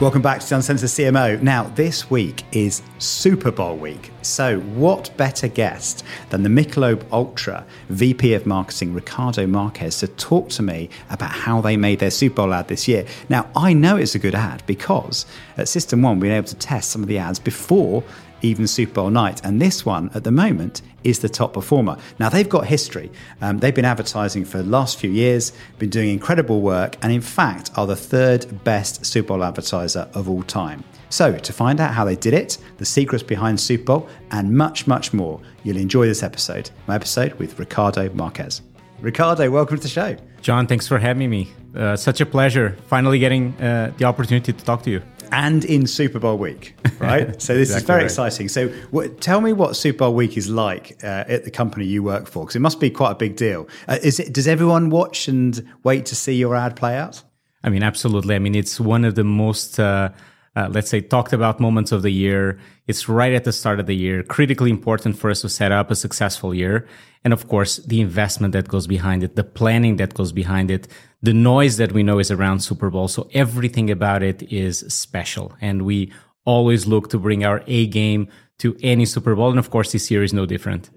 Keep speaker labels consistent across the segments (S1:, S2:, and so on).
S1: Welcome back to the Uncensored CMO. Now, this week is Super Bowl week. So, what better guest than the Michelob Ultra VP of Marketing, Ricardo Marques, to talk to me about how they made their Super Bowl ad this year? Now, I know it's a good ad because at System One, we've been able to test some of the ads before even Super Bowl night. And this one at the moment is the top performer. Now, they've got history. Um, they've been advertising for the last few years, been doing incredible work, and in fact, are the third best Super Bowl advertiser of all time. So, to find out how they did it, the secrets behind Super Bowl, and much, much more, you'll enjoy this episode. My episode with Ricardo Marques. Ricardo, welcome to the show.
S2: John, thanks for having me. Uh, such a pleasure finally getting uh, the opportunity to talk to you
S1: and in Super Bowl week, right? so this exactly is very right. exciting. So what, tell me what Super Bowl week is like uh, at the company you work for, because it must be quite a big deal. Uh, is it? Does everyone watch and wait to see your ad play out?
S2: I mean, absolutely. I mean, it's one of the most uh, uh, let's say, talked about moments of the year. It's right at the start of the year, critically important for us to set up a successful year. And of course, the investment that goes behind it, the planning that goes behind it, the noise that we know is around Super Bowl. So everything about it is special. And we always look to bring our A game to any Super Bowl. And of course, this year is no different.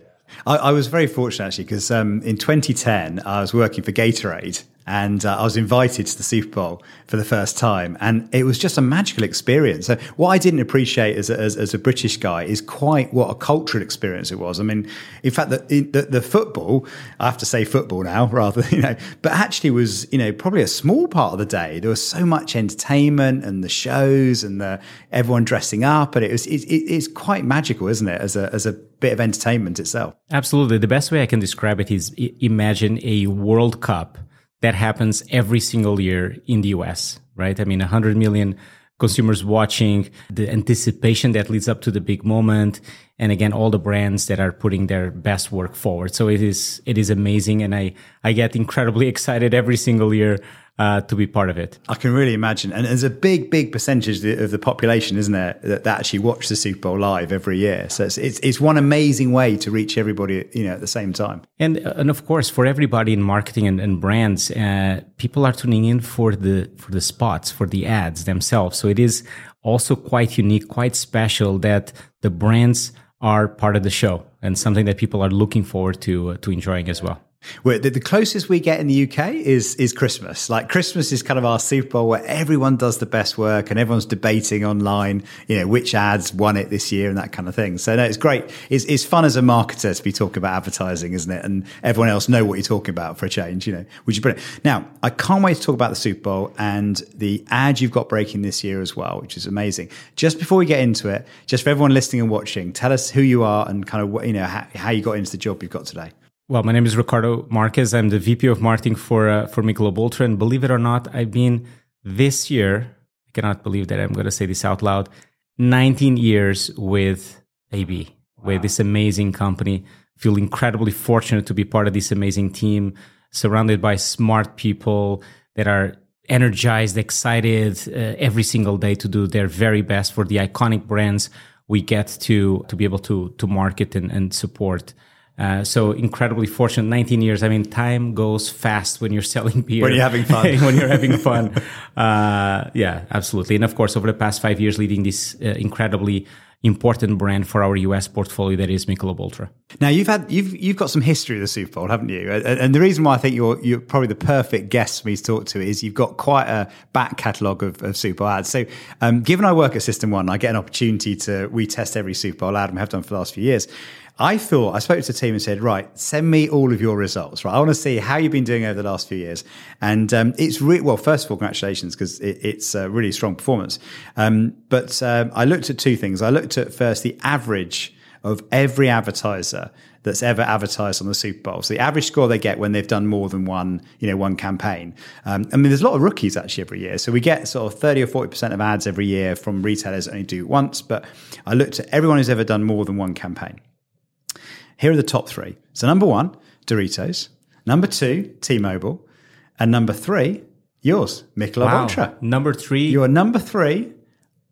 S1: I, I was very fortunate actually because um, in 2010 I was working for Gatorade and uh, I was invited to the Super Bowl for the first time, and it was just a magical experience. So what I didn't appreciate as a, as, as a British guy is quite what a cultural experience it was. I mean, in fact, the, the, the football I have to say football now rather, you know, but actually was you know probably a small part of the day. There was so much entertainment and the shows and the everyone dressing up, and it was it, it, it's quite magical, isn't it, as a as a bit of entertainment itself.
S2: Absolutely. The best way I can describe it is imagine a World Cup that happens every single year in the US, right? I mean, 100 million consumers watching, the anticipation that leads up to the big moment, and again, all the brands that are putting their best work forward. So it is it is amazing, and I I get incredibly excited every single year uh, to be part of it.
S1: I can really imagine. And there's a big, big percentage of the population, isn't there, that, that actually watch the Super Bowl live every year. So it's, it's, it's, one amazing way to reach everybody, you know, at the same time.
S2: And, and of course, for everybody in marketing and, and brands, uh, people are tuning in for the, for the spots, for the ads themselves. So it is also quite unique, quite special that the brands are part of the show and something that people are looking forward to, uh, to enjoying as well.
S1: Well, the, the, closest we get in the UK is is Christmas. Like Christmas is kind of our Super Bowl where everyone does the best work and everyone's debating online, you know, which ads won it this year and that kind of thing. So no, it's great. It's, it's fun as a marketer to be talking about advertising, isn't it? And everyone else know what you're talking about for a change, you know, which is brilliant. Now, I can't wait to talk about the Super Bowl and the ad you've got breaking this year as well, which is amazing. Just before we get into it, just for everyone listening and watching, tell us who you are and kind of, you know, how, how you got into the job you've got today.
S2: Well, my name is Ricardo Marques. I'm the VP of Marketing for uh, for Michelob Ultra, and believe it or not, I've been this year. I cannot believe that I'm going to say this out loud. 19 years with AB, wow. with this amazing company. Feel incredibly fortunate to be part of this amazing team, surrounded by smart people that are energized, excited uh, every single day to do their very best for the iconic brands we get to to be able to to market and, and support. Uh, so incredibly fortunate. 19 years. I mean, time goes fast when you're selling beer.
S1: When you're having fun.
S2: when you're having fun. Uh, yeah, absolutely. And of course, over the past five years, leading this uh, incredibly important brand for our US portfolio that is Michelob Ultra.
S1: Now you've had you've you've got some history of the Super Bowl, haven't you? And the reason why I think you're you're probably the perfect guest for me to talk to is you've got quite a back catalogue of, of Super Bowl ads. So um, given I work at System One, I get an opportunity to we test every Super Bowl ad and we have done for the last few years. I thought I spoke to the team and said, right, send me all of your results. Right, I want to see how you've been doing over the last few years. And um, it's really well. First of all, congratulations because it, it's a really strong performance. Um, but um, I looked at two things. I looked at first the average of every advertiser that's ever advertised on the Super Bowl. So the average score they get when they've done more than one, you know, one campaign. Um, I mean, there's a lot of rookies actually every year. So we get sort of 30 or 40% of ads every year from retailers that only do it once. But I looked at everyone who's ever done more than one campaign. Here are the top three. So number one, Doritos. Number two, T-Mobile. And number three, yours, Michelob wow. Ultra.
S2: Number three.
S1: You're number three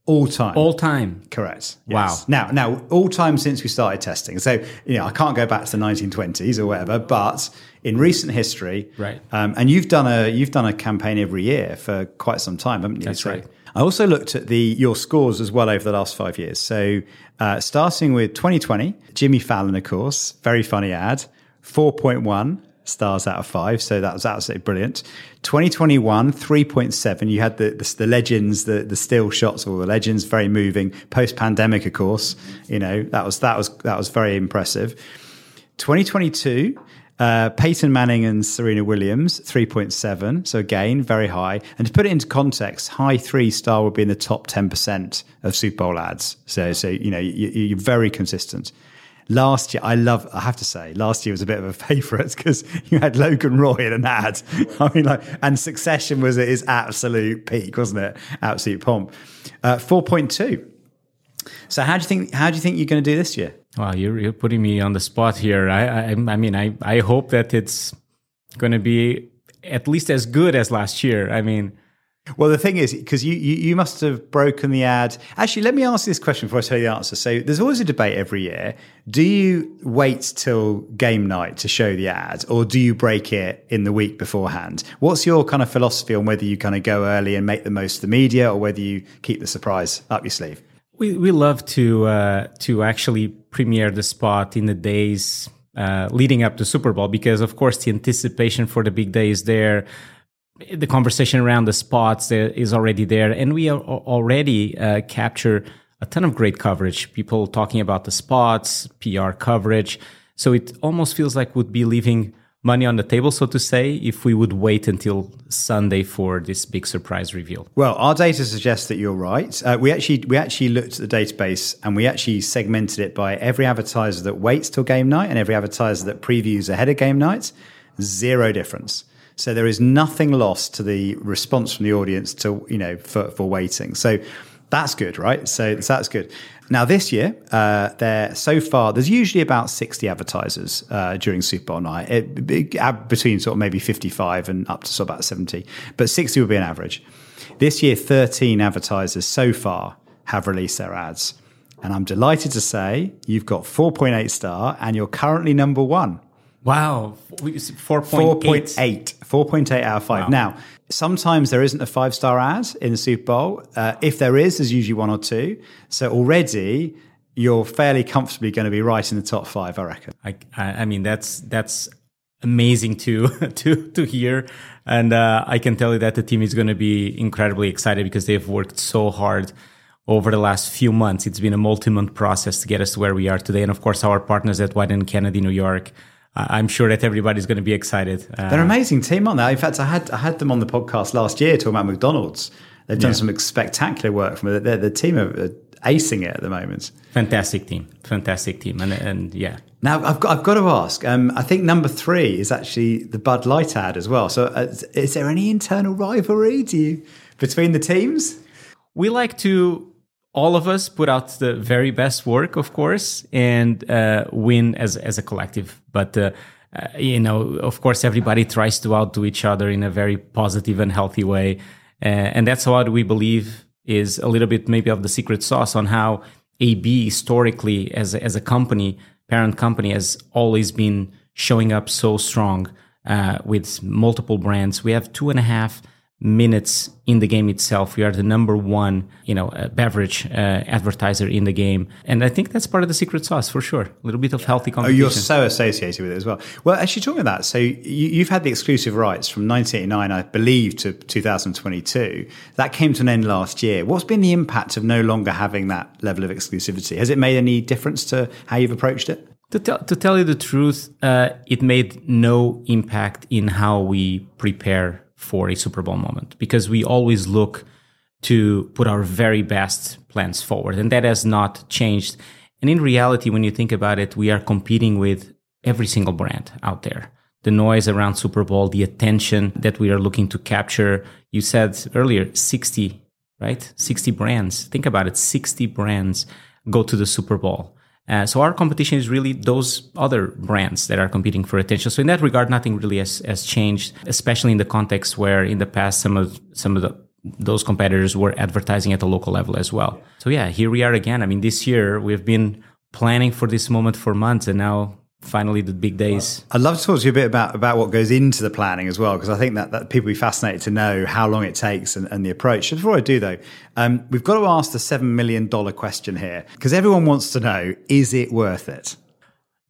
S1: All time.
S2: All time.
S1: Correct.
S2: Wow.
S1: Now, now, all time since we started testing. So, you know, I can't go back to the 1920s or whatever, but in recent history,
S2: Right.
S1: Um, and you've done a you've done a campaign every year for quite some time, haven't you?
S2: That's right.
S1: I also looked at the your scores as well over the last five years. So, uh, starting with 2020, Jimmy Fallon, of course, very funny ad, 4.1 stars out of five. So that was absolutely brilliant. 2021, 3.7. You had the, the, the legends, the, the still shots of all the legends, very moving. Post pandemic, of course, you know, that was, that was, that was very impressive. 2022, uh, Peyton Manning and Serena Williams, 3.7. So again, very high. And to put it into context, high three star would be in the top 10% of Super Bowl ads. So, so you know, you, you're very consistent. Last year, I love, I have to say, last year was a bit of a favourite because you had Logan Roy in an ad. I mean, like, and Succession was at its absolute peak, wasn't it? Absolute pomp. Uh, 4.2. So how do you think, how do you think you're going to do this year?
S2: Wow, you're, you're putting me on the spot here. I, I, I mean, I, I hope that it's going to be at least as good as last year. I mean,
S1: Well, the thing is, because you, you you must have broken the ad. Actually, let me ask this question before I tell you the answer. So, there's always a debate every year. Do you wait till game night to show the ad, or do you break it in the week beforehand? What's your kind of philosophy on whether you kind of go early and make the most of the media, or whether you keep the surprise up your sleeve?
S2: We, we love to uh, to actually premiere the spot in the days uh, leading up to Super Bowl because, of course, the anticipation for the big day is there. The conversation around the spots there is already there, and we are already uh, capture a ton of great coverage. People talking about the spots, PR coverage. So it almost feels like would be leaving money on the table, so to say, if we would wait until Sunday for this big surprise reveal.
S1: Well, our data suggests that you're right. Uh, we actually we actually looked at the database and we actually segmented it by every advertiser that waits till game night and every advertiser that previews ahead of game night. Zero difference. So there is nothing lost to the response from the audience to you know for, for waiting. So that's good, right? So, so that's good. Now this year, uh, there so far there's usually about 60 advertisers uh, during Super Bowl night, it, it, between sort of maybe 55 and up to sort of about 70, but 60 would be an average. This year, 13 advertisers so far have released their ads, and I'm delighted to say you've got 4.8 star, and you're currently number one.
S2: Wow, 4.8.
S1: 4.8. 4.8 out of 5.
S2: Wow.
S1: Now, sometimes there isn't a five star ad in the Super Bowl. Uh, if there is, there's usually one or two. So already you're fairly comfortably going to be right in the top five, I reckon.
S2: I, I mean, that's that's amazing to to to hear, and uh, I can tell you that the team is going to be incredibly excited because they've worked so hard over the last few months. It's been a multi-month process to get us to where we are today, and of course, our partners at and Kennedy, New York. I'm sure that everybody's going to be excited.
S1: Uh, They're an amazing team on that. In fact, I had I had them on the podcast last year talking about McDonald's. They've done yeah. some spectacular work from it. The team are acing it at the moment.
S2: Fantastic team, fantastic team, and and yeah.
S1: Now I've got I've got to ask. Um, I think number three is actually the Bud Light ad as well. So uh, is there any internal rivalry do you, between the teams?
S2: We like to all of us put out the very best work, of course, and uh, win as as a collective. But uh, uh, you know, of course, everybody tries to outdo each other in a very positive and healthy way, and that's what we believe is a little bit maybe of the secret sauce on how AB historically, as as a company, parent company, has always been showing up so strong uh, with multiple brands. We have two and a half minutes in the game itself. We are the number one, you know, uh, beverage uh, advertiser in the game, and I think that's part of the secret sauce for sure. A little bit of healthy competition.
S1: Oh, you're so associated with it as well. Well, actually, talking about that, so you, have had the exclusive rights from 1989, I believe, to 2022. That came to an end last year. What's been the impact of no longer having that level of exclusivity? Has it made any difference to how you've approached it?
S2: To tell, to tell you the truth, uh, it made no impact in how we prepare for a Super Bowl moment because we always look to put our very best plans forward. And that has not changed. And in reality, when you think about it, we are competing with every single brand out there. The noise around Super Bowl, the attention that we are looking to capture. You said earlier, 60, right? 60 brands. Think about it 60 brands go to the Super Bowl. Uh, so our competition is really those other brands that are competing for attention. So in that regard, nothing really has, has changed, especially in the context where in the past some of some of the those competitors were advertising at the local level as well. So yeah, here we are again. I mean, this year we've been planning for this moment for months, and now finally the big days.
S1: I'd love to talk to you a bit about, about what goes into the planning as well, because I think that, that people be fascinated to know how long it takes and, and the approach. Before I do though, um, we've got to ask the $7 million question here, because everyone wants to know, is it worth it?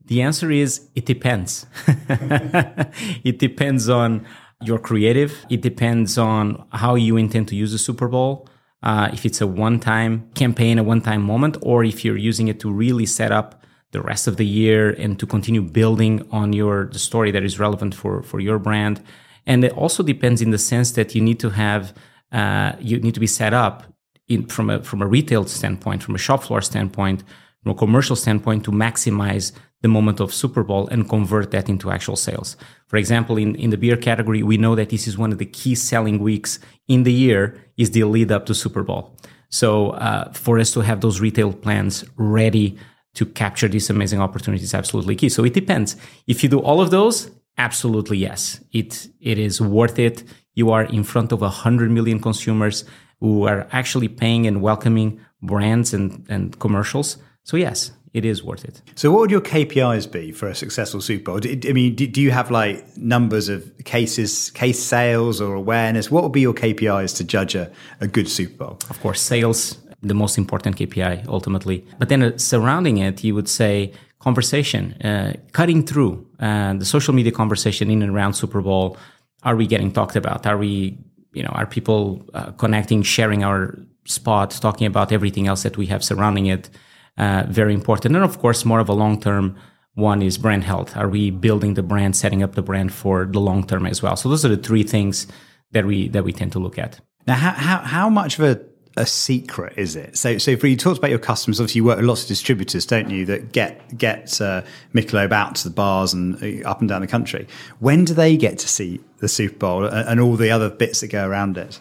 S2: The answer is it depends. it depends on your creative. It depends on how you intend to use the Super Bowl. Uh, if it's a one-time campaign, a one-time moment, or if you're using it to really set up the rest of the year and to continue building on your the story that is relevant for for your brand. And it also depends in the sense that you need to have uh, you need to be set up in, from a from a retail standpoint, from a shop floor standpoint, from a commercial standpoint, to maximize the moment of Super Bowl and convert that into actual sales. For example, in, in the beer category, we know that this is one of the key selling weeks in the year is the lead up to Super Bowl. So uh, for us to have those retail plans ready to capture these amazing opportunities is absolutely key. So it depends. If you do all of those, absolutely yes. It it is worth it. You are in front of a hundred million consumers who are actually paying and welcoming brands and, and commercials. So yes, it is worth it.
S1: So, what would your KPIs be for a successful Super Bowl? I mean, do you have like numbers of cases, case sales, or awareness? What would be your KPIs to judge a, a good Super Bowl?
S2: Of course, sales, the most important KPI ultimately. But then uh, surrounding it, you would say conversation, uh, cutting through uh, the social media conversation in and around Super Bowl. Are we getting talked about? Are we, you know, are people uh, connecting, sharing our spot, talking about everything else that we have surrounding it? Uh, very important. And of course, more of a long term one is brand health. Are we building the brand, setting up the brand for the long term as well? So those are the three things that we that we tend to look at.
S1: Now, how how, how much of a a secret is it? So, so for you talked about your customers, obviously you work with lots of distributors, don't you? That get get uh, Michelob out to the bars and uh, up and down the country. When do they get to see the Super Bowl and, and all the other bits that go around it?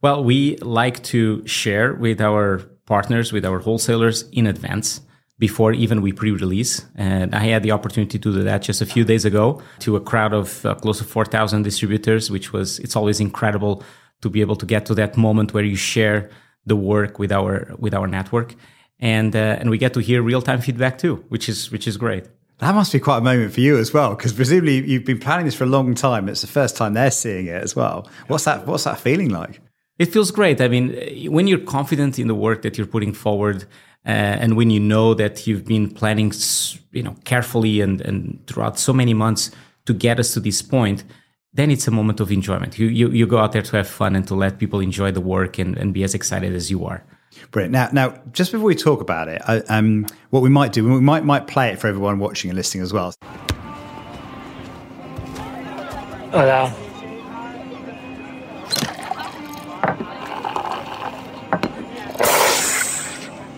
S2: Well, we like to share with our partners, with our wholesalers in advance before even we pre-release. And I had the opportunity to do that just a few days ago to a crowd of uh, close to 4,000 distributors, which was, it's always incredible to be able to get to that moment where you share the work with our, with our network. And, uh, and we get to hear real-time feedback too, which is, which is great.
S1: That must be quite a moment for you as well, because presumably you've been planning this for a long time. It's the first time they're seeing it as well. What's that? What's that feeling like?
S2: It feels great. I mean, when you're confident in the work that you're putting forward, uh, and when you know that you've been planning, you know, carefully and, and throughout so many months to get us to this point, then it's a moment of enjoyment. You, you, you go out there to have fun and to let people enjoy the work and, and be as excited as you are.
S1: Brilliant. Now, now, just before we talk about it, I, um, what we might do, we might might play it for everyone watching and listening as well.
S3: Hola.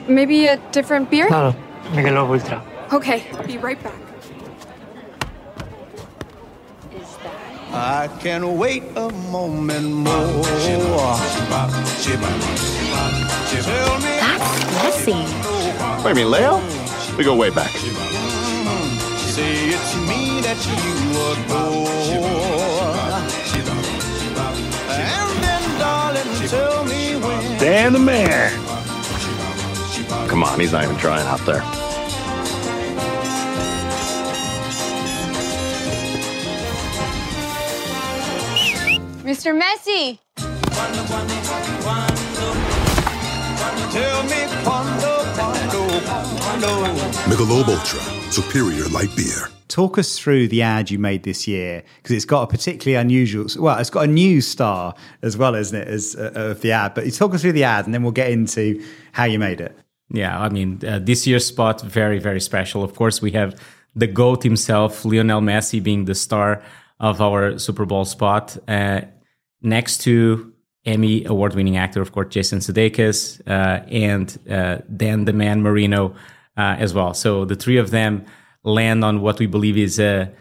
S4: Maybe a different beer?
S3: No, no, Michelob Ultra.
S4: Okay, be right back.
S5: I can't wait a moment more. Tell me
S6: That's Messi.
S7: Wait, you mean Leo? We go way back.
S5: Say it's me that you adore. And then, darling, tell me when.
S7: Dan the man. Come on, he's not even trying out there.
S6: Mr. Messi.
S8: Michelob Ultra, superior light beer.
S1: Talk us through the ad you made this year because it's got a particularly unusual. Well, it's got a new star as well, isn't it, as uh, of the ad? But you talk us through the ad, and then we'll get into how you made it.
S2: Yeah, I mean, uh, this year's spot very very special. Of course, we have the goat himself, Lionel Messi, being the star of our Super Bowl spot, uh, next to Emmy award winning actor, of course, Jason Sudeikis, uh, and uh, Dan the Man Marino uh, as well. So the three of them land on what we believe is a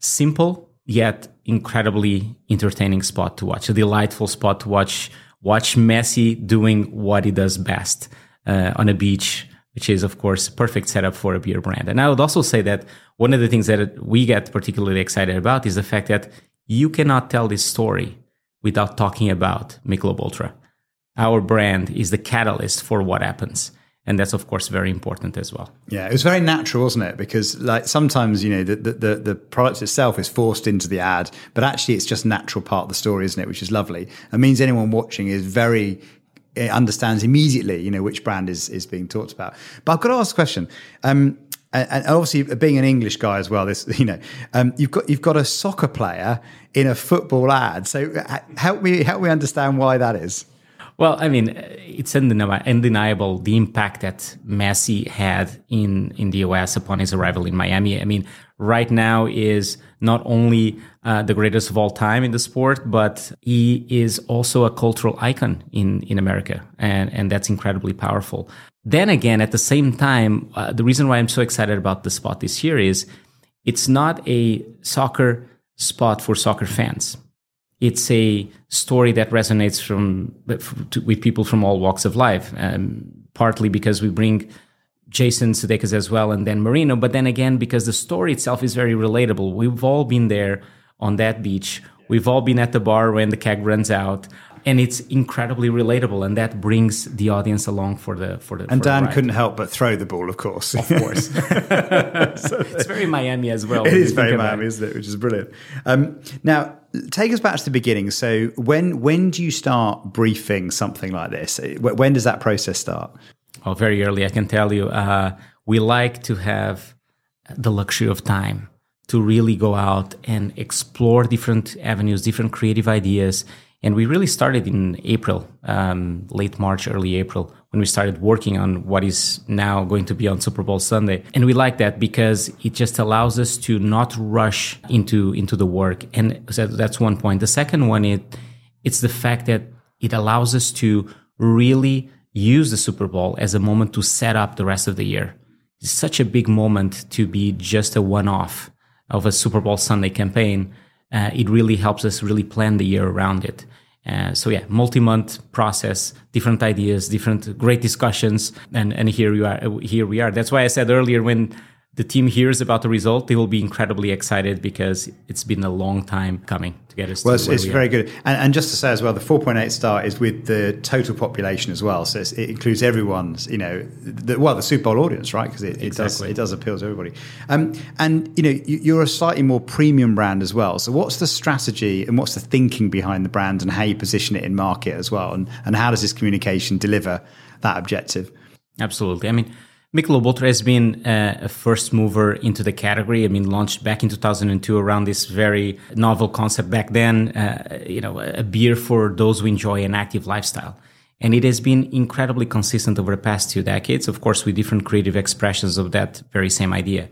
S2: simple yet incredibly entertaining spot to watch, a delightful spot to watch. Watch Messi doing what he does best uh, on a beach, which is, of course, perfect setup for a beer brand. And I would also say that one of the things that we get particularly excited about is the fact that you cannot tell this story without talking about Michelob Ultra. Our brand is the catalyst for what happens. And that's of course very important as well.
S1: Yeah, it was very natural, wasn't it? Because like sometimes you know the, the the the product itself is forced into the ad, but actually it's just natural part of the story, isn't it? Which is lovely. It means anyone watching is very it understands immediately, you know, which brand is is being talked about. But I've got to ask a question. Um, and, obviously, being an English guy as well, this you know, um, you've got you've got a soccer player in a football ad. So uh, help me help me understand why that is.
S2: Well, I mean, it's undeniable the impact that Messi had in in the US upon his arrival in Miami. I mean, right now is not only uh, the greatest of all time in the sport, but he is also a cultural icon in in America, and and that's incredibly powerful. Then again, at the same time, uh, the reason why I'm so excited about the spot this year is it's not a soccer spot for soccer fans it's a story that resonates from with people from all walks of life. Um, partly because we bring Jason Sudeikis as well, and then Marino, but then again because the story itself is very relatable. We've all been there on that beach. We've all been at the bar when the keg runs out and it's incredibly relatable, and that brings the audience along for the for the.
S1: And
S2: for
S1: Dan
S2: the
S1: couldn't help but throw the ball, of course.
S2: Of course, so it's very Miami as well.
S1: It is very Miami, it. isn't it? Which is brilliant. Um, now, take us back to the beginning. So, when when do you start briefing something like this? When does that process start?
S2: Oh, very early. I can tell you. Uh, we like to have the luxury of time to really go out and explore different avenues, different creative ideas and we really started in April, um, late March, early April, when we started working on what is now going to be on Super Bowl Sunday. And we like that because it just allows us to not rush into, into the work. And so that's one point. The second one, it it's the fact that it allows us to really use the Super Bowl as a moment to set up the rest of the year. It's such a big moment to be just a one off of a Super Bowl Sunday campaign uh, it really helps us really plan the year around it. Uh, so yeah, multi-month process, different ideas, different great discussions, and and here we are. Here we are. That's why I said earlier when the team hears about the result, they will be incredibly excited because it's been a long time coming to get us.
S1: Well, it's, it's we very are. good. And, and, just to say as well, the 4.8 star is with the total population as well, so it includes everyone's. You know, the, well, the Super Bowl audience, right? Because it, it exactly. does it does appeal to everybody. Um, and you know, you, are a slightly more premium brand as well. So, what's the strategy and what's the thinking behind the brand and how you position it in market as well, and and how does this communication deliver that objective?
S2: Absolutely. I mean Michelob Ultra has been uh, a first mover into the category. I mean, launched back in 2002 around this very novel concept back then, uh, you know, a beer for those who enjoy an active lifestyle. And it has been incredibly consistent over the past two decades, of course, with different creative expressions of that very same idea.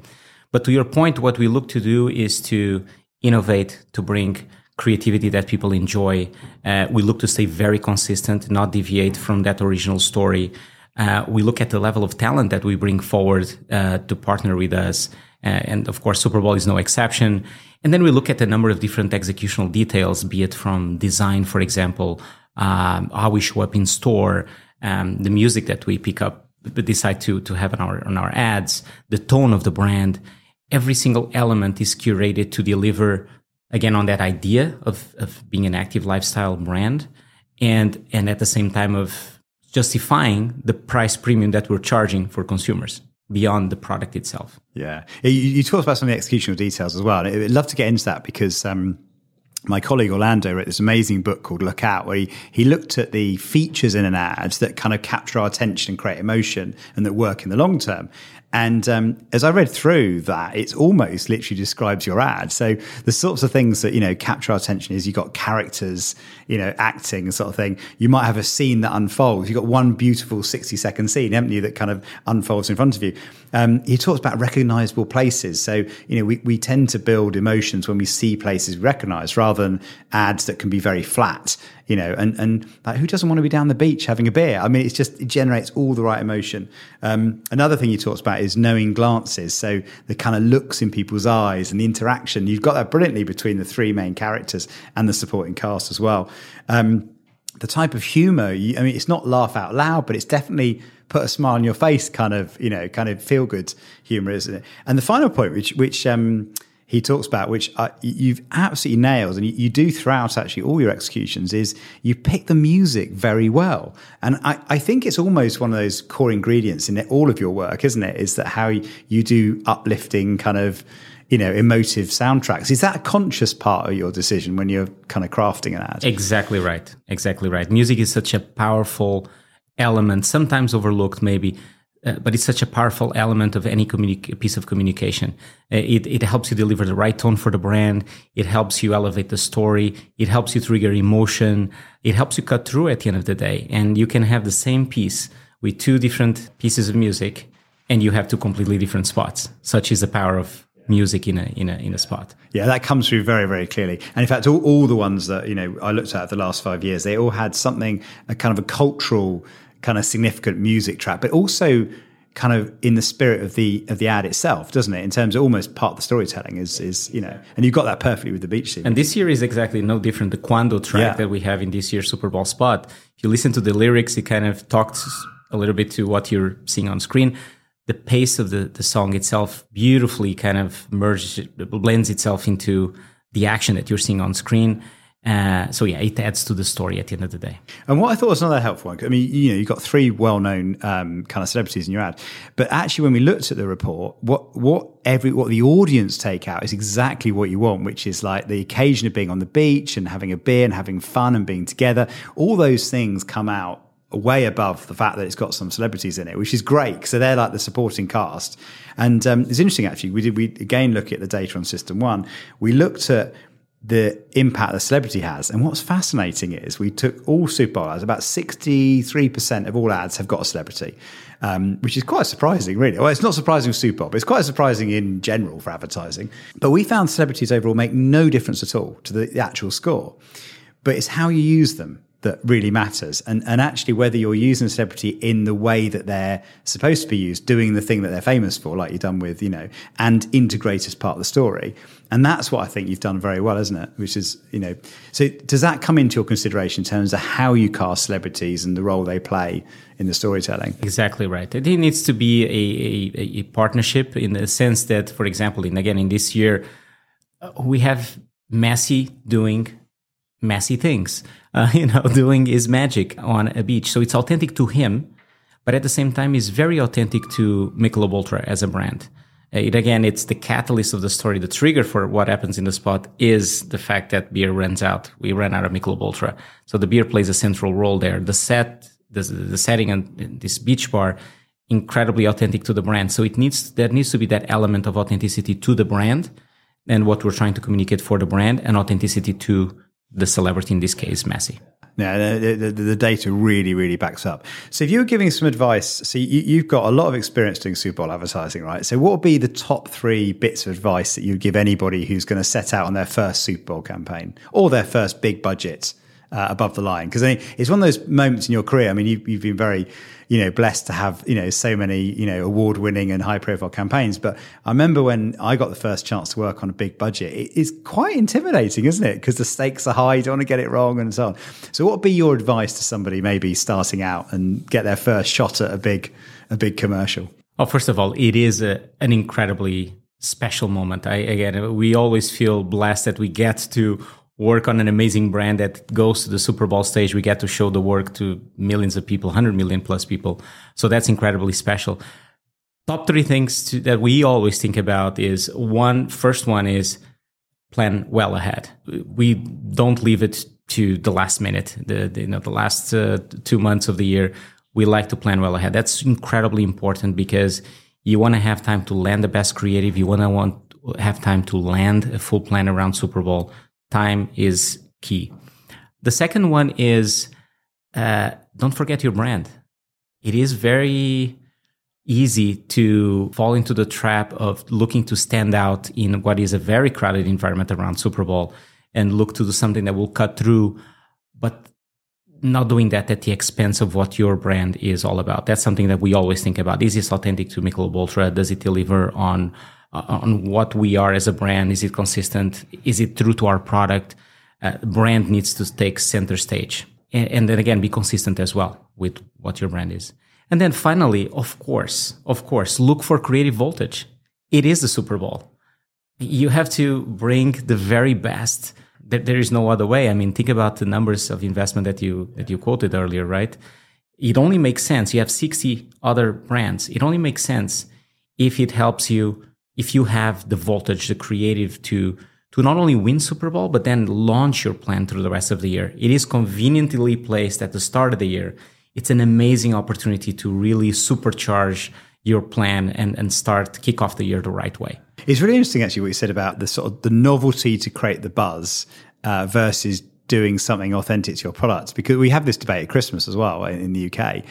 S2: But to your point, what we look to do is to innovate, to bring creativity that people enjoy. Uh, we look to stay very consistent, not deviate from that original story. Uh, we look at the level of talent that we bring forward uh, to partner with us. Uh, and of course, Super Bowl is no exception. And then we look at a number of different executional details, be it from design, for example, um, how we show up in store, um, the music that we pick up, decide to, to have on our, on our ads, the tone of the brand. Every single element is curated to deliver again on that idea of, of being an active lifestyle brand and, and at the same time of justifying the price premium that we're charging for consumers beyond the product itself.
S1: Yeah. You, you talked about some of the executional details as well. I'd love to get into that because um, my colleague Orlando wrote this amazing book called Look Out, where he, he looked at the features in an ad that kind of capture our attention and create emotion and that work in the long term. And um, as I read through that, it's almost literally describes your ad. So the sorts of things that you know capture our attention is you've got characters, you know, acting sort of thing. You might have a scene that unfolds. You've got one beautiful sixty second scene, haven't you, that kind of unfolds in front of you. Um, he talks about recognizable places. So you know, we we tend to build emotions when we see places recognized, rather than ads that can be very flat you know, and, and like who doesn't want to be down the beach having a beer? I mean, it's just, it generates all the right emotion. Um, another thing he talks about is knowing glances. So the kind of looks in people's eyes and the interaction. You've got that brilliantly between the three main characters and the supporting cast as well. Um, the type of humor, I mean, it's not laugh out loud, but it's definitely put a smile on your face kind of, you know, kind of feel good humor, isn't it? And the final point, which, which, um, he talks about, which uh, you've absolutely nailed, and you, you, do throughout actually all your executions, is you pick the music very well. And I, I, think it's almost one of those core ingredients in all of your work, isn't it? Is that how you do uplifting kind of, you know, emotive soundtracks. Is that a conscious part of your decision when you're kind of crafting an ad?
S2: Exactly right. Exactly right. Music is such a powerful element, sometimes overlooked maybe uh, but it's such a powerful element of any communi- piece of communication. Uh, it, it helps you deliver the right tone for the brand. It helps you elevate the story. It helps you trigger emotion. It helps you cut through at the end of the day. And you can have the same piece with two different pieces of music and you have two completely different spots. Such is the power of music in a in a in a spot.
S1: Yeah, that comes through very very clearly. And in fact, all, all the ones that you know I looked at the last five years, they all had something a kind of a cultural kind of significant music track, but also kind of in the spirit of the of the ad itself, doesn't it? In terms of almost part of the storytelling is is you know, and you've got that perfectly with the beach scene.
S2: And this year is exactly no different. The Quando track yeah. that we have in this year's Super Bowl spot. If you listen to the lyrics, it kind of talks a little bit to what you're seeing on screen. The pace of the, the song itself beautifully kind of merges, blends itself into the action that you're seeing on screen. Uh, so yeah, it adds to the story at the end of the day.
S1: And what I thought was another helpful one. I mean, you know, you've got three well-known um, kind of celebrities in your ad, but actually, when we looked at the report, what what every what the audience take out is exactly what you want, which is like the occasion of being on the beach and having a beer and having fun and being together. All those things come out way above the fact that it's got some celebrities in it, which is great. So they're like the supporting cast. And um, it's interesting actually. We did we again look at the data on System One. We looked at the impact the celebrity has. And what's fascinating is we took all Super Bowl ads, about 63% of all ads have got a celebrity, um, which is quite surprising, really. Well, it's not surprising with Super Bowl, but it's quite surprising in general for advertising. But we found celebrities overall make no difference at all to the, the actual score. But it's how you use them that really matters. And, and actually, whether you're using a celebrity in the way that they're supposed to be used, doing the thing that they're famous for, like you've done with, you know, and integrate as part of the story. And that's what I think you've done very well, isn't it? Which is, you know, so does that come into your consideration in terms of how you cast celebrities and the role they play in the storytelling?
S2: Exactly right. It needs to be a, a, a partnership in the sense that, for example, in again, in this year, uh, we have Messi doing messy things, uh, you know, doing his magic on a beach. So it's authentic to him, but at the same time, is very authentic to Michelob Ultra as a brand. Uh, it again, it's the catalyst of the story. The trigger for what happens in the spot is the fact that beer runs out. We ran out of Michelob Ultra, so the beer plays a central role there. The set, the, the setting, and this beach bar, incredibly authentic to the brand. So it needs there needs to be that element of authenticity to the brand and what we're trying to communicate for the brand, and authenticity to the celebrity in this case, Messi.
S1: Yeah, the, the, the, data really, really backs up. So, if you were giving some advice, so you, have got a lot of experience doing Super Bowl advertising, right? So, what would be the top three bits of advice that you would give anybody who's going to set out on their first Super Bowl campaign or their first big budget uh, above the line? Because it's one of those moments in your career. I mean, you've, you've been very you know, blessed to have, you know, so many, you know, award winning and high profile campaigns. But I remember when I got the first chance to work on a big budget, it is quite intimidating, isn't it? Because the stakes are high, you don't want to get it wrong and so on. So what would be your advice to somebody maybe starting out and get their first shot at a big, a big commercial?
S2: Well, first of all, it is a, an incredibly special moment. I, again, we always feel blessed that we get to work on an amazing brand that goes to the Super Bowl stage. We get to show the work to millions of people, 100 million plus people. So that's incredibly special. Top three things to, that we always think about is one, first one is plan well ahead. We don't leave it to the last minute, the, the you know, the last uh, two months of the year. We like to plan well ahead. That's incredibly important because you want to have time to land the best creative. You want to want have time to land a full plan around Super Bowl time is key. The second one is uh, don't forget your brand. It is very easy to fall into the trap of looking to stand out in what is a very crowded environment around Super Bowl and look to do something that will cut through, but not doing that at the expense of what your brand is all about. That's something that we always think about. Is this authentic to Michelob Ultra? Does it deliver on on what we are as a brand. Is it consistent? Is it true to our product? Uh, brand needs to take center stage. And, and then again, be consistent as well with what your brand is. And then finally, of course, of course, look for creative voltage. It is the Super Bowl. you have to bring the very best. There, there is no other way. I mean, think about the numbers of investment that you that you quoted earlier, right? It only makes sense. You have 60 other brands. It only makes sense if it helps you, if you have the voltage, the creative to to not only win Super Bowl, but then launch your plan through the rest of the year. It is conveniently placed at the start of the year. It's an amazing opportunity to really supercharge your plan and, and start kick off the year the right way.
S1: It's really interesting, actually, what you said about the sort of the novelty to create the buzz uh, versus doing something authentic to your products. Because we have this debate at Christmas as well in the UK.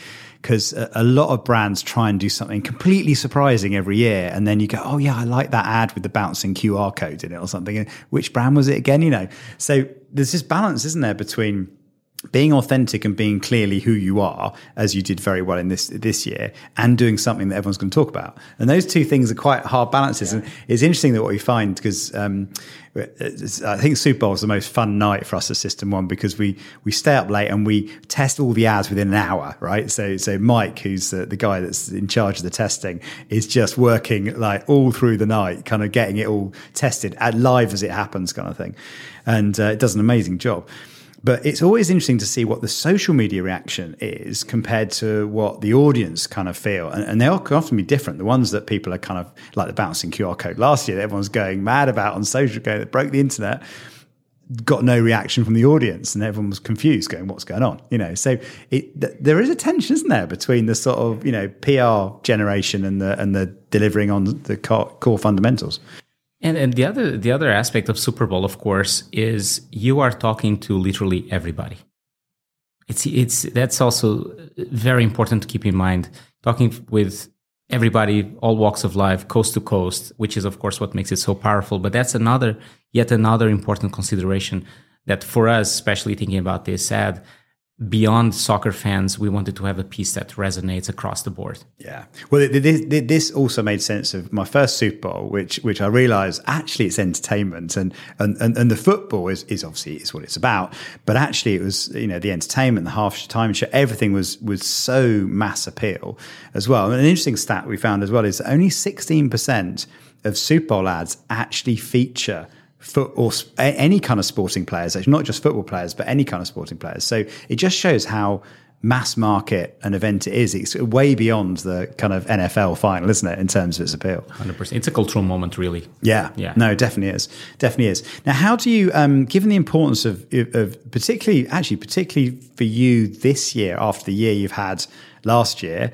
S1: Because a, a lot of brands try and do something completely surprising every year, and then you go, "Oh yeah, I like that ad with the bouncing QR code in it or something." And which brand was it again? You know, so there's this balance, isn't there, between being authentic and being clearly who you are, as you did very well in this this year, and doing something that everyone's going to talk about. And those two things are quite hard balances. Yeah. And it's interesting that what we find because um, I think Super Bowl is the most fun night for us at System One because we we stay up late and we test all the ads within an hour, right? So so Mike, who's the, the guy that's in charge of the testing, is just working like all through the night, kind of getting it all tested at live as it happens, kind of thing, and uh, it does an amazing job. But it's always interesting to see what the social media reaction is compared to what the audience kind of feel. And, and they all can often be different. The ones that people are kind of like the bouncing QR code last year, that everyone's going mad about on social, going that broke the internet, got no reaction from the audience and everyone was confused going what's going on you know so it th- there is a tension isn't there between the sort of you know pr generation and the and the delivering on the core, core fundamentals
S2: and and the other the other aspect of Super Bowl, of course, is you are talking to literally everybody. It's it's that's also very important to keep in mind. Talking with everybody, all walks of life, coast to coast, which is of course what makes it so powerful. But that's another yet another important consideration that for us, especially thinking about this ad, beyond soccer fans, we wanted to have a piece that resonates across the board.
S1: Yeah. Well, this, also made sense of my first Super Bowl, which which I realised actually it's entertainment, and and and, and the football is, is obviously is what it's about, but actually it was you know the entertainment, the half time show, everything was was so mass appeal as well. And an interesting stat we found as well is only sixteen percent of Super Bowl ads actually feature foot or any kind of sporting players, not just football players, but any kind of sporting players. So it just shows how mass market an event it is. It's way beyond the kind of NFL final, isn't it, in terms of its appeal?
S2: 100%. It's a cultural moment, really.
S1: Yeah. Yeah. No, definitely is. Definitely is. Now, how do you, um, given the importance of, of particularly, actually, particularly for you this year, after the year you've had last year,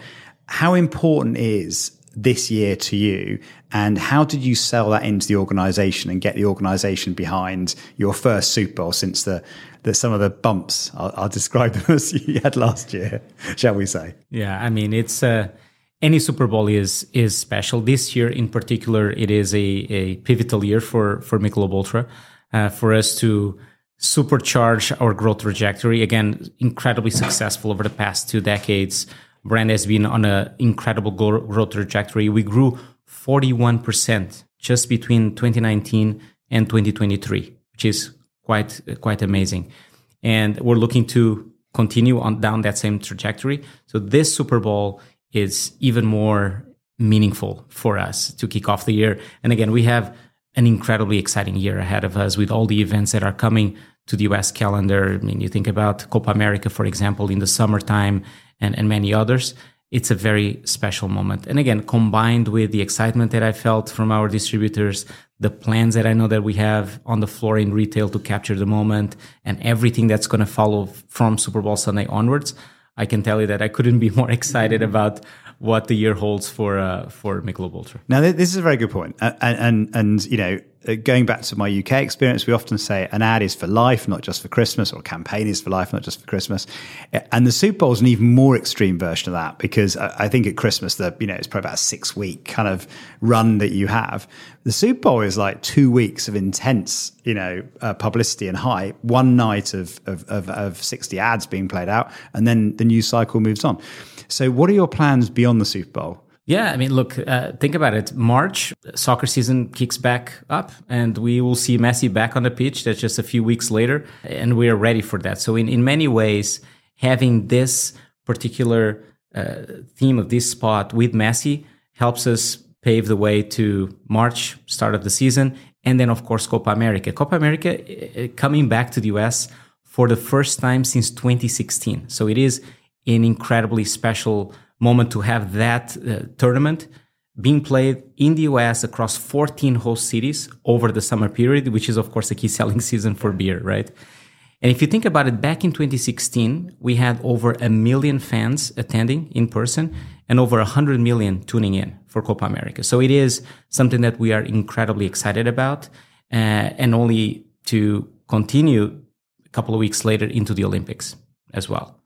S1: how important is this year to you and how did you sell that into the organization and get the organization behind your first super bowl since the, the some of the bumps I'll, I'll describe them as you had last year shall we say
S2: yeah i mean it's uh any Super Bowl is is special. This year, in particular, it is a, a pivotal year for for Michelob Ultra, uh, for us to supercharge our growth trajectory. Again, incredibly successful over the past two decades brand has been on an incredible growth trajectory. We grew 41% just between 2019 and 2023, which is quite quite amazing. And we're looking to continue on down that same trajectory. So this Super Bowl is even more meaningful for us to kick off the year. And again, we have an incredibly exciting year ahead of us with all the events that are coming to the US calendar. I mean, you think about Copa America, for example, in the summertime and, and many others. It's a very special moment. And again, combined with the excitement that I felt from our distributors, the plans that I know that we have on the floor in retail to capture the moment and everything that's going to follow from Super Bowl Sunday onwards, I can tell you that I couldn't be more excited about what the year holds for uh, for Michelob Ultra.
S1: Now, this is a very good point, and and, and you know, going back to my UK experience, we often say an ad is for life, not just for Christmas, or a campaign is for life, not just for Christmas. And the Super Bowl is an even more extreme version of that because I think at Christmas, the you know it's probably about a six week kind of run that you have. The Super Bowl is like two weeks of intense, you know, uh, publicity and hype. One night of, of of of sixty ads being played out, and then the news cycle moves on. So, what are your plans beyond the Super Bowl?
S2: Yeah, I mean, look, uh, think about it. March, soccer season kicks back up, and we will see Messi back on the pitch. That's just a few weeks later, and we are ready for that. So, in, in many ways, having this particular uh, theme of this spot with Messi helps us pave the way to March, start of the season, and then of course Copa America. Copa America uh, coming back to the US for the first time since 2016. So it is an incredibly special moment to have that uh, tournament being played in the US across 14 host cities over the summer period, which is of course a key selling season for beer, right? And if you think about it, back in 2016, we had over a million fans attending in person and over 100 million tuning in for Copa America. So it is something that we are incredibly excited about uh, and only to continue a couple of weeks later into the Olympics as well.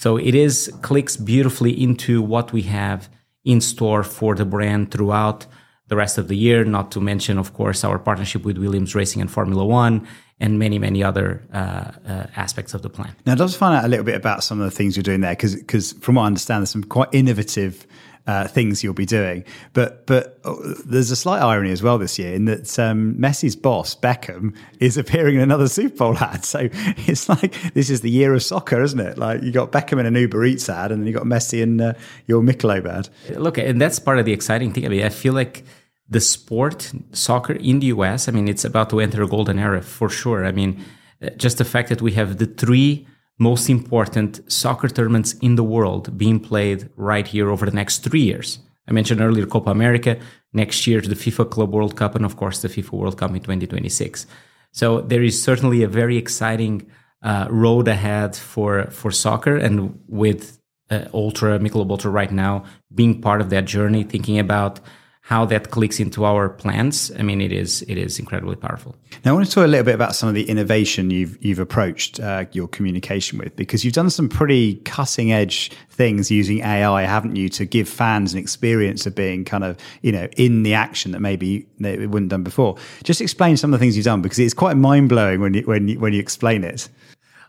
S2: So it is clicks beautifully into what we have in store for the brand throughout the rest of the year, not to mention, of course, our partnership with Williams Racing and Formula One and many, many other uh, uh, aspects of the plan.
S1: Now, I'd love to find out a little bit about some of the things you're doing there, because from what I understand, there's some quite innovative uh, things you'll be doing. But but uh, there's a slight irony as well this year in that um, Messi's boss Beckham is appearing in another Super Bowl ad. So it's like this is the year of soccer, isn't it? Like you got Beckham in an Uber Eats ad, and then you got Messi in uh, your Michelob ad.
S2: Look, and that's part of the exciting thing. I mean, I feel like the sport soccer in the US, I mean, it's about to enter a golden era for sure. I mean, uh, just the fact that we have the three most important soccer tournaments in the world being played right here over the next three years. I mentioned earlier Copa America, next year the FIFA Club World Cup, and of course the FIFA World Cup in 2026. So there is certainly a very exciting uh, road ahead for for soccer, and with uh, Ultra Michelob Ultra right now being part of that journey, thinking about how that clicks into our plans, I mean, it is it is incredibly powerful.
S1: Now, I want to talk a little bit about some of the innovation you've you've approached uh, your communication with, because you've done some pretty cutting edge things using AI, haven't you, to give fans an experience of being kind of you know in the action that maybe they wouldn't done before. Just explain some of the things you've done because it's quite mind blowing when you when you, when you explain it.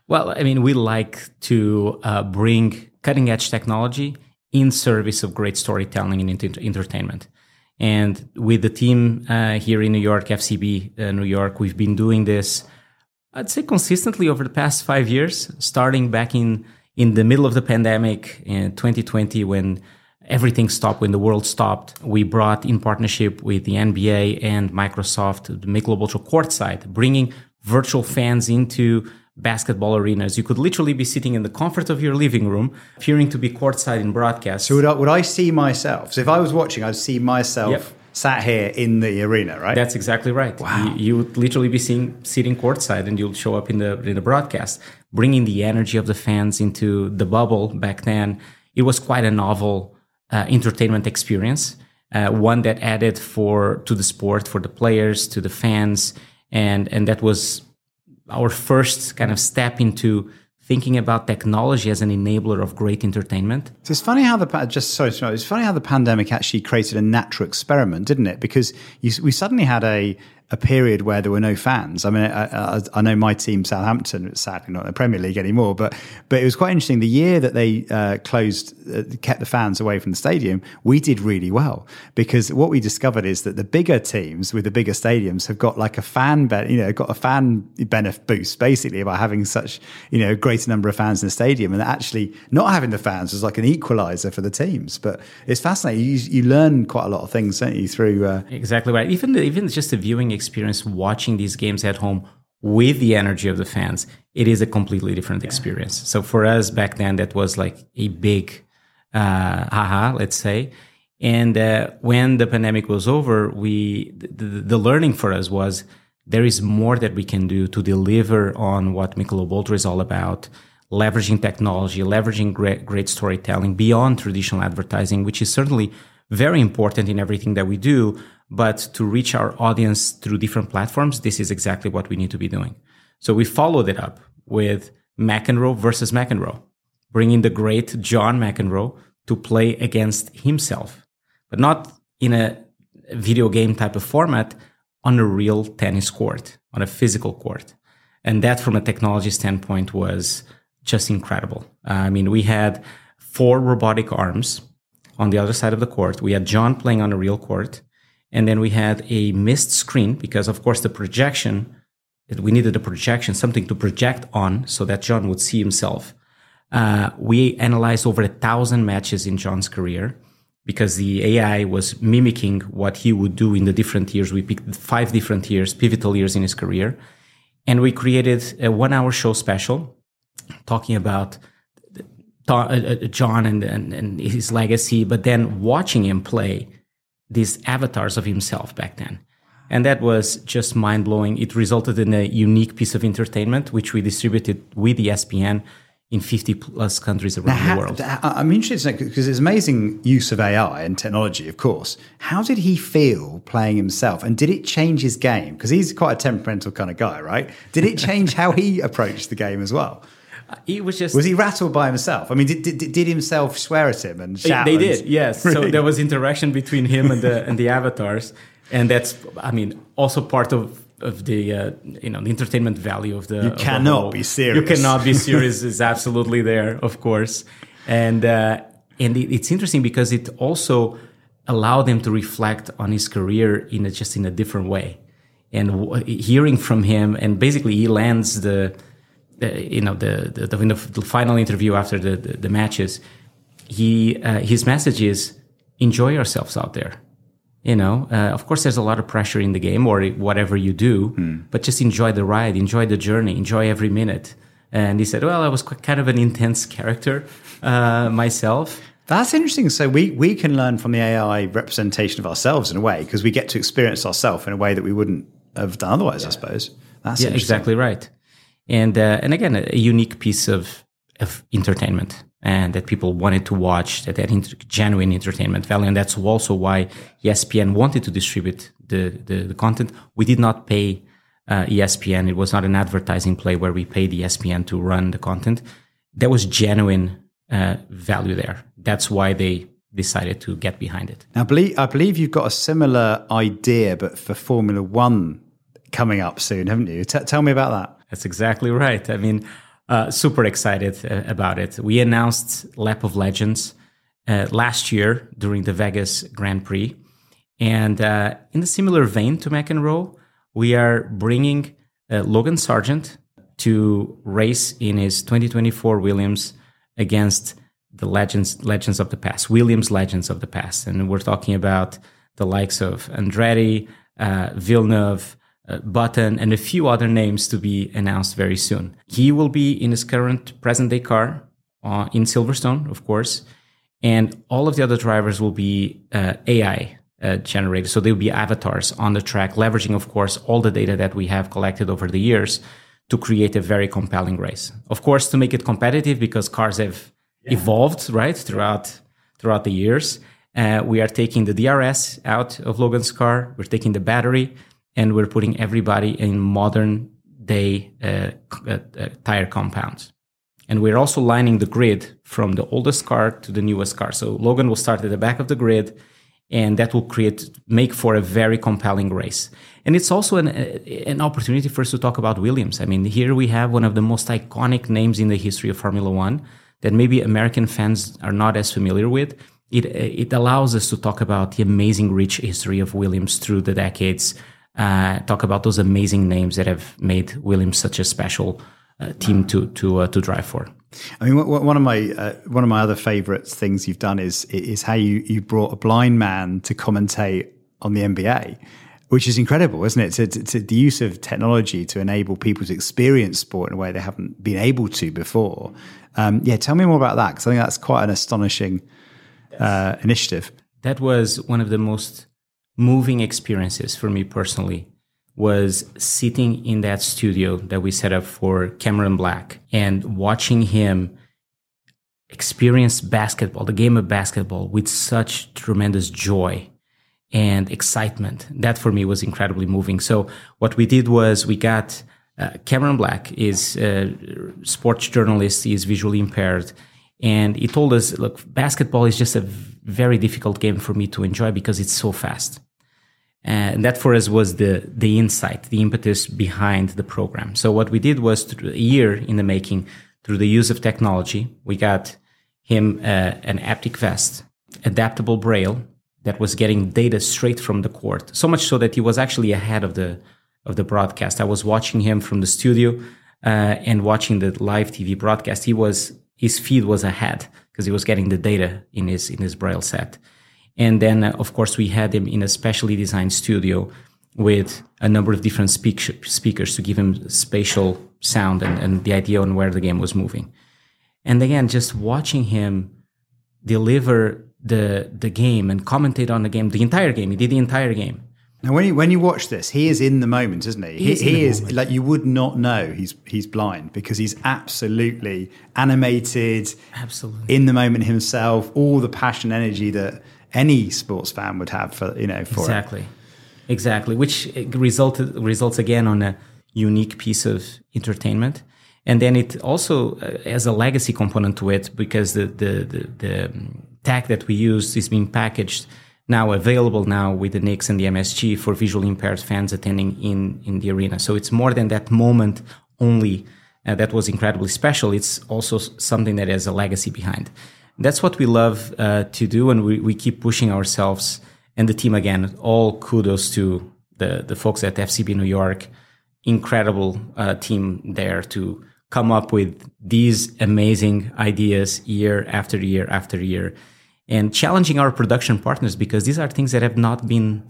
S2: Well, I mean, we like to uh, bring cutting edge technology in service of great storytelling and entertainment. And with the team uh, here in New York, FCB uh, New York, we've been doing this, I'd say consistently over the past five years, starting back in, in the middle of the pandemic in 2020 when everything stopped, when the world stopped. We brought in partnership with the NBA and Microsoft the Michelob Ultra Courtside, bringing virtual fans into basketball arenas. You could literally be sitting in the comfort of your living room, appearing to be courtside in broadcast.
S1: So would I, would I see myself? So if I was watching, I'd see myself yep. sat here in the arena, right?
S2: That's exactly right.
S1: Wow.
S2: You, you, would literally be seeing sitting courtside, and you'll show up in the in the broadcast, bringing the energy of the fans into the bubble. Back then, it was quite a novel uh, entertainment experience. Uh, one that added for to the sport for the players to the fans and and that was our first kind of step into thinking about technology as an enabler of great entertainment.
S1: So it's funny how the just sorry, sorry, it's funny how the pandemic actually created a natural experiment, didn't it? Because you, we suddenly had a a period where there were no fans. I mean, I, I, I know my team, Southampton, sadly not in the Premier League anymore, but but it was quite interesting. The year that they uh, closed, uh, kept the fans away from the stadium, we did really well because what we discovered is that the bigger teams with the bigger stadiums have got like a fan, be- you know, got a fan benefit boost basically by having such you know greater number of fans in the stadium, and actually not having the fans was like an equalizer for the teams. But it's fascinating. You, you learn quite a lot of things, don't you, through uh,
S2: exactly right. Even the, even just the viewing experience watching these games at home with the energy of the fans, it is a completely different experience. So for us back then, that was like a big uh, haha, let's say. And uh, when the pandemic was over, we the, the, learning for us was there is more that we can do to deliver on what Michelob Ultra is all about, leveraging technology, leveraging great, great storytelling beyond traditional advertising, which is certainly very important in everything that we do. But to reach our audience through different platforms, this is exactly what we need to be doing. So we followed it up with McEnroe versus McEnroe, bringing the great John McEnroe to play against himself, but not in a video game type of format on a real tennis court, on a physical court. And that, from a technology standpoint, was just incredible. I mean, we had four robotic arms on the other side of the court. We had John playing on a real court. And then we had a mist screen because, of course, the projection, we needed a projection, something to project on so that John would see himself. Uh, we analyzed over a thousand matches in John's career. because the AI was mimicking what he would do in the different years. We picked five different years, pivotal years in his career. And we created a one hour show special talking about uh, uh, John and, and, and his legacy, but then watching him play these avatars of himself back then. And that was just mind blowing. It resulted in a unique piece of entertainment, which we distributed with ESPN in 50 plus countries around
S1: how,
S2: the world.
S1: I'm interested because it's amazing use of AI and technology, of course. How did he feel playing himself? And did it change his game? Because he's quite a temperamental kind of guy, right? Did it change how he approached the game as well?
S2: He was just
S1: was he rattled by himself? I mean, did, did, did himself swear at him and shout?
S2: They
S1: and-
S2: did, yes.
S1: Really?
S2: So there was interaction between him and the and the avatars, and that's, I mean, also part of of the uh, you know the entertainment value of the.
S1: You
S2: of
S1: cannot
S2: whole-
S1: be serious.
S2: You cannot be serious. is absolutely there, of course, and uh, and it, it's interesting because it also allowed him to reflect on his career in a, just in a different way, and w- hearing from him, and basically he lands the. Uh, you know the the, the, the final interview after the, the, the matches, he uh, his message is enjoy yourselves out there. You know, uh, of course, there's a lot of pressure in the game or whatever you do, but just enjoy the ride, enjoy the journey, enjoy every minute. And he said, "Well, I was quite, kind of an intense character uh, myself."
S1: That's interesting. So we we can learn from the AI representation of ourselves in a way because we get to experience ourselves in a way that we wouldn't have done otherwise. I suppose. That's
S2: yeah, exactly right. And uh, and again, a, unique piece of of entertainment, and that people wanted to watch, that had inter- genuine entertainment value, and that's also why ESPN wanted to distribute the the, the content. We did not pay uh, ESPN; it was not an advertising play where we paid ESPN to run the content. There was genuine uh, value there. That's why they decided to get behind it.
S1: Now, I believe, I believe you've got a similar idea, but for Formula One coming up soon, haven't you? T- tell me about that.
S2: That's exactly right. I mean, uh, super excited uh, about it. We announced Lap of Legends uh, last year during the Vegas Grand Prix. And uh, in a similar vein to McEnroe, we are bringing uh, Logan Sargeant to race in his 2024 Williams against the legends legends of the past, Williams legends of the past. And we're talking about the likes of Andretti, uh, Villeneuve, uh, Button, and a few other names to be announced very soon. He will be in his current present day car uh, in Silverstone, of course, and all of the other drivers will be uh, AI uh, generated. So they'll be avatars on the track, leveraging, of course, all the data that we have collected over the years to create a very compelling race. Of course, to make it competitive because cars have evolved right throughout throughout the years. Uh, we are taking the DRS out of Logan's car. We're taking the battery, and we're putting everybody in modern day uh, uh, uh, tire compounds. And we're also lining the grid from the oldest car to the newest car. So Logan will start at the back of the grid, and that will create make for a very compelling race. And it's also an an opportunity for us to talk about Williams. I mean, here we have one of the most iconic names in the history of Formula One that maybe American fans are not as familiar with. It it allows us to talk about the amazing rich history of Williams through the decades. Uh, talk about those amazing names that have made Williams such a special uh, team to to uh, to drive for.
S1: I mean, one of my uh, one of my other favourite things you've done is is how you you brought a blind man to commentate on the NBA, which is incredible, isn't it? To, to, to the use of technology to enable people to experience sport in a way they haven't been able to before. Um, yeah, tell me more about that because I think that's quite an astonishing uh, initiative.
S2: that was one of the most moving experiences for me personally was sitting in that studio that we set up for Cameron Black and watching him experience basketball, the game of basketball with such tremendous joy and excitement. That for me was incredibly moving. So what we did was we got uh, Cameron Black is a sports journalist. He is visually impaired. And he told us, look, basketball is just a very difficult game for me to enjoy because it's so fast. And that for us was the, the insight, the impetus behind the program. So what we did was a year in the making, through the use of technology, we got him uh, an haptic vest, adaptable braille that was getting data straight from the court. So much so that he was actually ahead of the of the broadcast. I was watching him from the studio uh, and watching the live TV broadcast. He was his feed was ahead because he was getting the data in his in his braille set. And then, uh, of course, we had him in a specially designed studio with a number of different speak- speakers to give him spatial sound and, and the idea on where the game was moving. And again, just watching him deliver the the game and commentate on the game, the entire game. He did the entire game.
S1: Now, when you when you watch this, he is in the moment, isn't he? He
S2: in the
S1: he is like you would not know he's he's blind because he's absolutely animated,
S2: Absolutely.
S1: in the moment himself. All the passion, energy that any sports fan would have for you know for it.
S2: exactly exactly which resulted results again on a unique piece of entertainment and then it also uh, has a legacy component to it because the the the, the um, tag that we use is being packaged now available now with the Knicks and the MSG for visually impaired fans attending in in the arena. So it's more than that moment only uh, that was incredibly special. It's also something that has a legacy behind. That's what we love uh, to do and we, we keep pushing ourselves and the team again. All kudos to the, the folks at fcb new york. Incredible uh, team there to come up with these amazing ideas year after year after year and challenging our production partners because these are things that have not been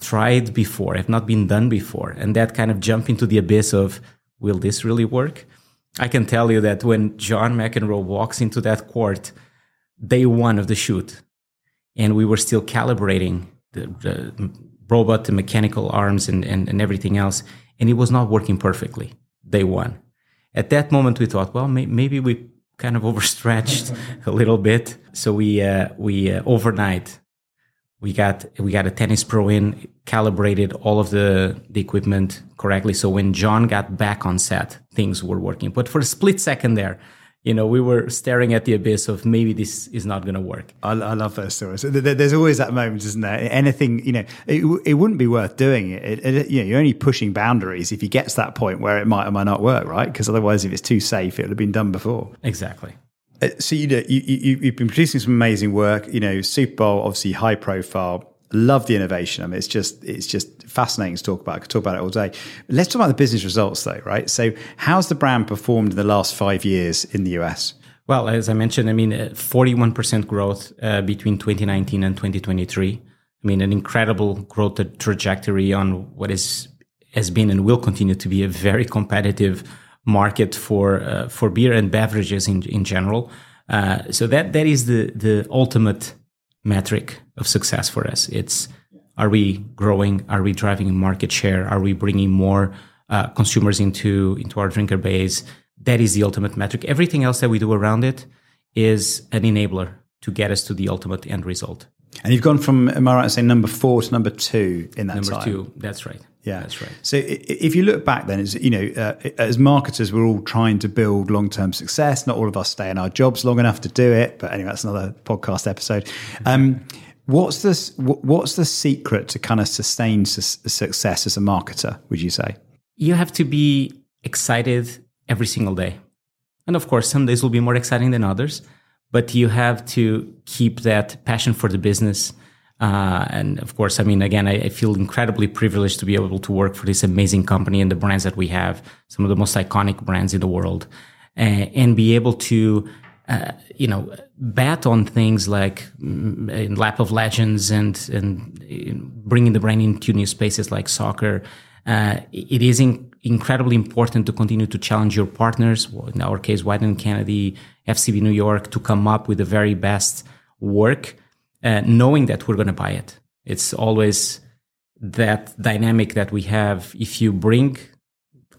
S2: tried before have not been done before. And that kind of jump into the abyss of will this really work? I can tell you that when john mcenroe walks into that court day one of the shoot and we were still calibrating the, the robot the mechanical arms and, and, and everything else and it was not working perfectly day one. At that moment we thought well may, maybe we kind of overstretched a little bit. So we uh, we uh, overnight we got we got a tennis pro in calibrated all of the the equipment correctly. So when john got back on set things were working. But for a split second there you know we were staring at the abyss of maybe this is not going to work
S1: I, I love those stories. There- there- There's always that moment, isn't there? Anything, you know, it, it wouldn't be worth doing it. It, it. You know, you're only pushing boundaries if you get to that point where it might or might not work, right? Because otherwise, if it's too safe, it would have been done before.
S2: exactly
S1: Uh, so you know, you, you you've been producing some amazing work. You know, Super Bowl obviously high profile. Love the innovation. I mean, it's just it's just fascinating to talk about. I could talk about it all day. Let's talk about the business results, though, right? So, how's the brand performed in the last five years in the US?
S2: Well, as I mentioned, I mean, uh, 41% growth uh, between 2019 and 2023. I mean, an incredible growth trajectory on what is has been and will continue to be a very competitive market for uh, for beer and beverages in in general. Uh, so that that is the the ultimate metric of success for us. It's are we growing? Are we driving market share? Are we bringing more uh, consumers into into our drinker base? That is the ultimate metric. Everything else that we do around it is an enabler to get us to the ultimate end result.
S1: And you've gone from, am I right to say, number four to number two in that
S2: Number
S1: time?
S2: two, that's right.
S1: Yeah,
S2: that's right.
S1: So if you look back, then as you know, uh, as marketers, we're all trying to build long-term success. Not all of us stay in our jobs long enough to do it, but anyway, that's another podcast episode. Um, what's this? What's the secret to kind of sustain su- success as a marketer? Would you say?
S2: You have to be excited every single day. And of course, some days will be more exciting than others, but you have to keep that passion for the business. Uh, and of course, I mean, again, I, I feel incredibly privileged to be able to work for this amazing company and the brands that we have, some of the most iconic brands in the world, uh, and be able to, uh, you know, bet on things like mm, in Lap of Legends and and bringing the brand into new spaces like soccer. Uh, it is in, incredibly important to continue to challenge your partners. In our case, and Kennedy, FCB New York, to come up with the very best work, uh, knowing that we're going to buy it. It's always that dynamic that we have. If you bring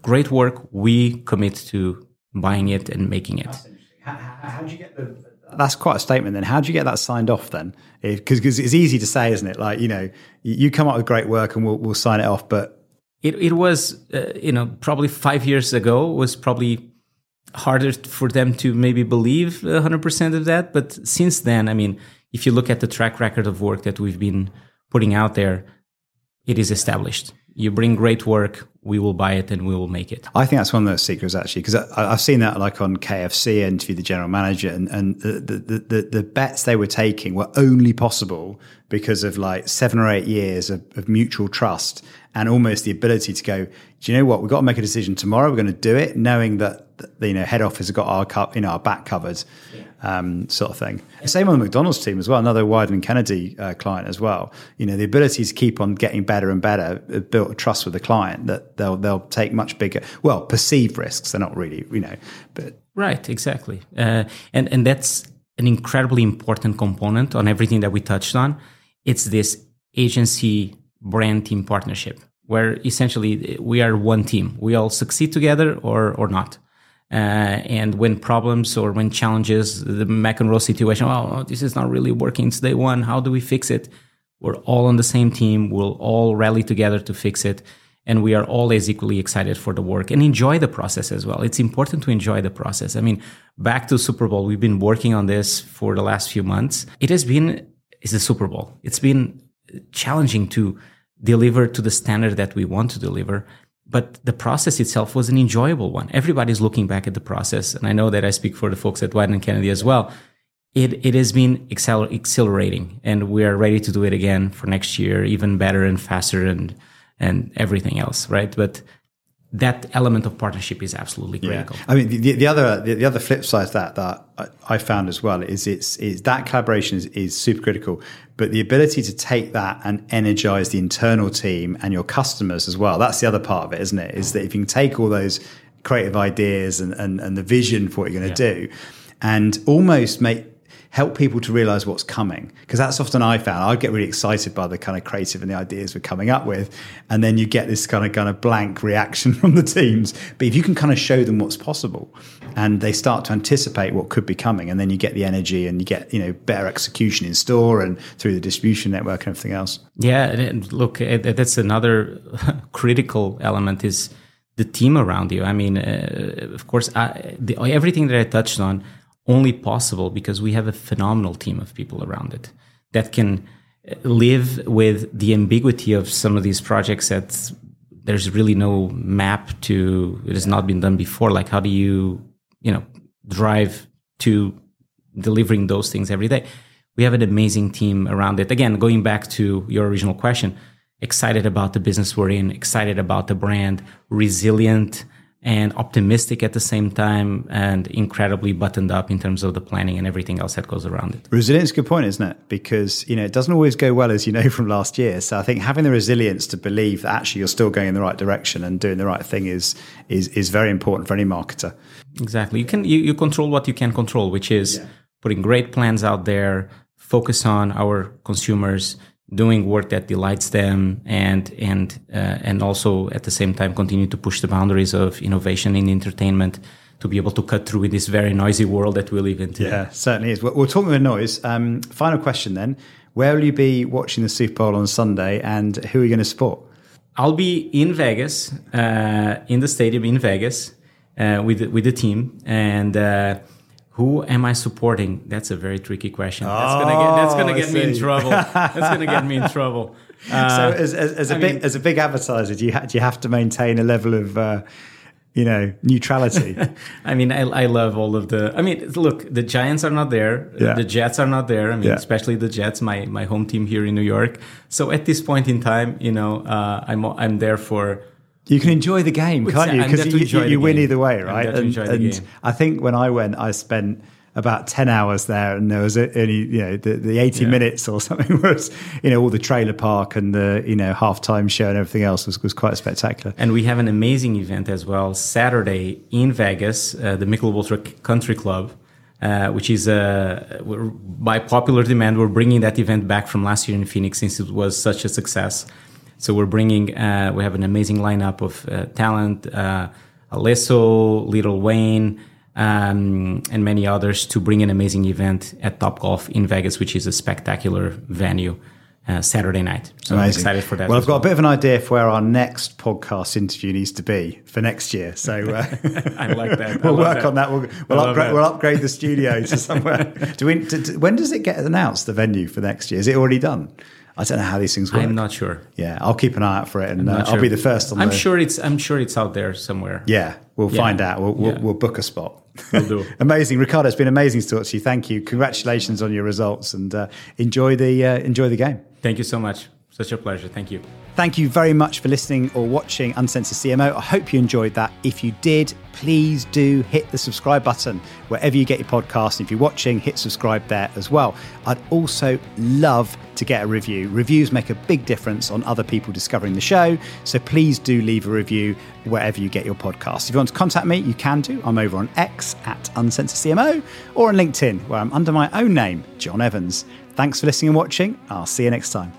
S2: great work, we commit to buying it and making it.
S1: How do you get the? That's quite a statement. Then, how do you get that signed off? Then, because it's easy to say, isn't it? Like you know, you you come up with great work and we'll we'll sign it off, but
S2: It, it was, uh, you know, probably five years ago was probably harder for them to maybe believe 100% of that. But since then, I mean, if you look at the track record of work that we've been putting out there, it is established. You bring great work, we will buy it and we will make it.
S1: I think that's one of those secrets actually, because I've seen that like on KFC, I interviewed the general manager, and, and the, the, the, the bets they were taking were only possible because of like seven or eight years of, of mutual trust and almost the ability to go, do you know what? We've got to make a decision tomorrow. We're going to do it, knowing that the, you know head office has got our you know, our back covered, um, sort of thing. Same on the McDonald's team as well. Another Wieden Kennedy uh, client as well. You know, the ability to keep on getting better and better uh, built a trust with the client that they'll they'll take much bigger, well, perceived risks. They're not really, you know, but
S2: Right, exactly. Uh, and, and that's an incredibly important component on everything that we touched on. It's this agency brand team partnership where essentially we are one team. We all succeed together or, or not. Uh, and when problems or when challenges, the McEnroe situation, oh, this is not really working. It's day one. How do we fix it? We're all on the same team. We'll all rally together to fix it and we are always equally excited for the work and enjoy the process as well. It's important to enjoy the process. I mean, back to Super Bowl, we've been working on this for the last few months. It has been it's the Super Bowl. It's been challenging to deliver to the standard that we want to deliver. But the process itself was an enjoyable one. Everybody's looking back at the process. And I know that I speak for the folks at Wieden and Kennedy as well. It, it has been acceler- exhilarating and we are ready to do it again for next year, even better and faster and and everything else, right? But that element of partnership is absolutely critical.
S1: Yeah. I mean, the, the other the, the, other flip side of that that I, I found as well is it's is that collaboration is, is super critical, but the ability to take that and energize the internal team and your customers as well. That's the other part of it, isn't it? Is that if you can take all those creative ideas and and, and the vision for what you're going to yeah. do, and almost make help people to realize what's coming. Because that's often I found I get really excited by the kind of creative and the ideas we're coming up with. And then you get this kind of kind of blank reaction from the teams. But if you can kind of show them what's possible and they start to anticipate what could be coming, and then you get the energy and you get, you know, better execution in store and through the distribution network and everything else.
S2: Yeah. And look, that's another critical element is the team around you. I mean, uh, of course, I, the, everything that I touched on only possible because we have a phenomenal team of people around it that can live with the ambiguity of some of these projects that there's really no map to it has not been done before. Like how do you you know drive to delivering those things every day? We have an amazing team around it. Again going back to your original question excited about the business we're in excited about the brand resilient and optimistic at the same time and incredibly buttoned up in terms of the planning and everything else that goes around it.
S1: Resilience is a good point, isn't it? Because, you know, it doesn't always go well, as you know from last year. So I think having the resilience to believe that actually you're still going in the right direction and doing the right thing is is is very important for any marketer.
S2: Exactly. You can you, you control what you can control, which is yeah. putting great plans out there, focus on our consumers, doing work that delights them and and uh, and also at the same time continue to push the boundaries of innovation in entertainment to be able to cut through in this very noisy world that we live in today.
S1: Yeah, certainly is. We're, talking about noise. Um, final question then. Where will you be watching the Super Bowl on Sunday and who are you going to support?
S2: I'll be in Vegas, uh, in the stadium in Vegas uh, with, with the team. And uh, who am I supporting? That's a very tricky question. That's gonna get that's gonna oh, get me in trouble. That's gonna get me in trouble.
S1: Uh, so, as, as, as a big mean, as a big advertiser, do you ha- do you have to maintain a level of uh, you know neutrality?
S2: I mean, I, I love all of the. I mean, look, the Giants are not there. Yeah. The Jets are not there. I mean, yeah. especially the Jets, my my home team here in New York. So at this point in time, you know, uh, I'm I'm there for
S1: you can enjoy the game, can't you? Because you, you, you win either way, right? And, and I think when I went, I spent about 10 hours there and there was only you know the, the 80 yeah. minutes or something was you know all the trailer park and the you know halftime show and everything else was, was quite spectacular
S2: and we have an amazing event as well saturday in vegas uh, the michelob ultra country club uh, which is uh, by popular demand we're bringing that event back from last year in phoenix since it was such a success so we're bringing, uh, we have an amazing lineup of uh, talent, uh, Alesso, Lil Wayne, um, and many others to bring an amazing event at Topgolf in Vegas, which is a spectacular venue. Uh, Saturday night. So Amazing. I'm excited for that.
S1: Well, I've got well. a bit of an idea for where our next podcast interview needs to be for next year. So uh,
S2: I like that.
S1: we'll work
S2: that.
S1: on that. We'll, we'll upgrade, we'll upgrade the studio to somewhere. do we, do, when does it get announced, the venue for next year? Is it already done? I don't know how these things work.
S2: I'm not sure.
S1: Yeah, I'll keep an eye out for it, and uh, sure. I'll be the first on.
S2: I'm
S1: the...
S2: sure it's. I'm sure it's out there somewhere.
S1: Yeah, we'll yeah. find out. We'll, we'll, yeah. we'll, book a spot.
S2: We'll do.
S1: amazing, Ricardo. It's been amazing to talk to you. Thank you. Congratulations on your results, and uh, enjoy the uh, enjoy the game.
S2: Thank you so much. Such a pleasure. Thank you.
S1: Thank you very much for listening or watching Uncensored CMO. I hope you enjoyed that. If you did, please do hit the subscribe button wherever you get your podcast. And if you're watching, hit subscribe there as well. I'd also love to get a review. Reviews make a big difference on other people discovering the show. So please do leave a review wherever you get your podcast. If you want to contact me, you can do. I'm over on X at Uncensored CMO or on LinkedIn, where I'm under my own name, John Evans. Thanks for listening and watching. I'll see you next time.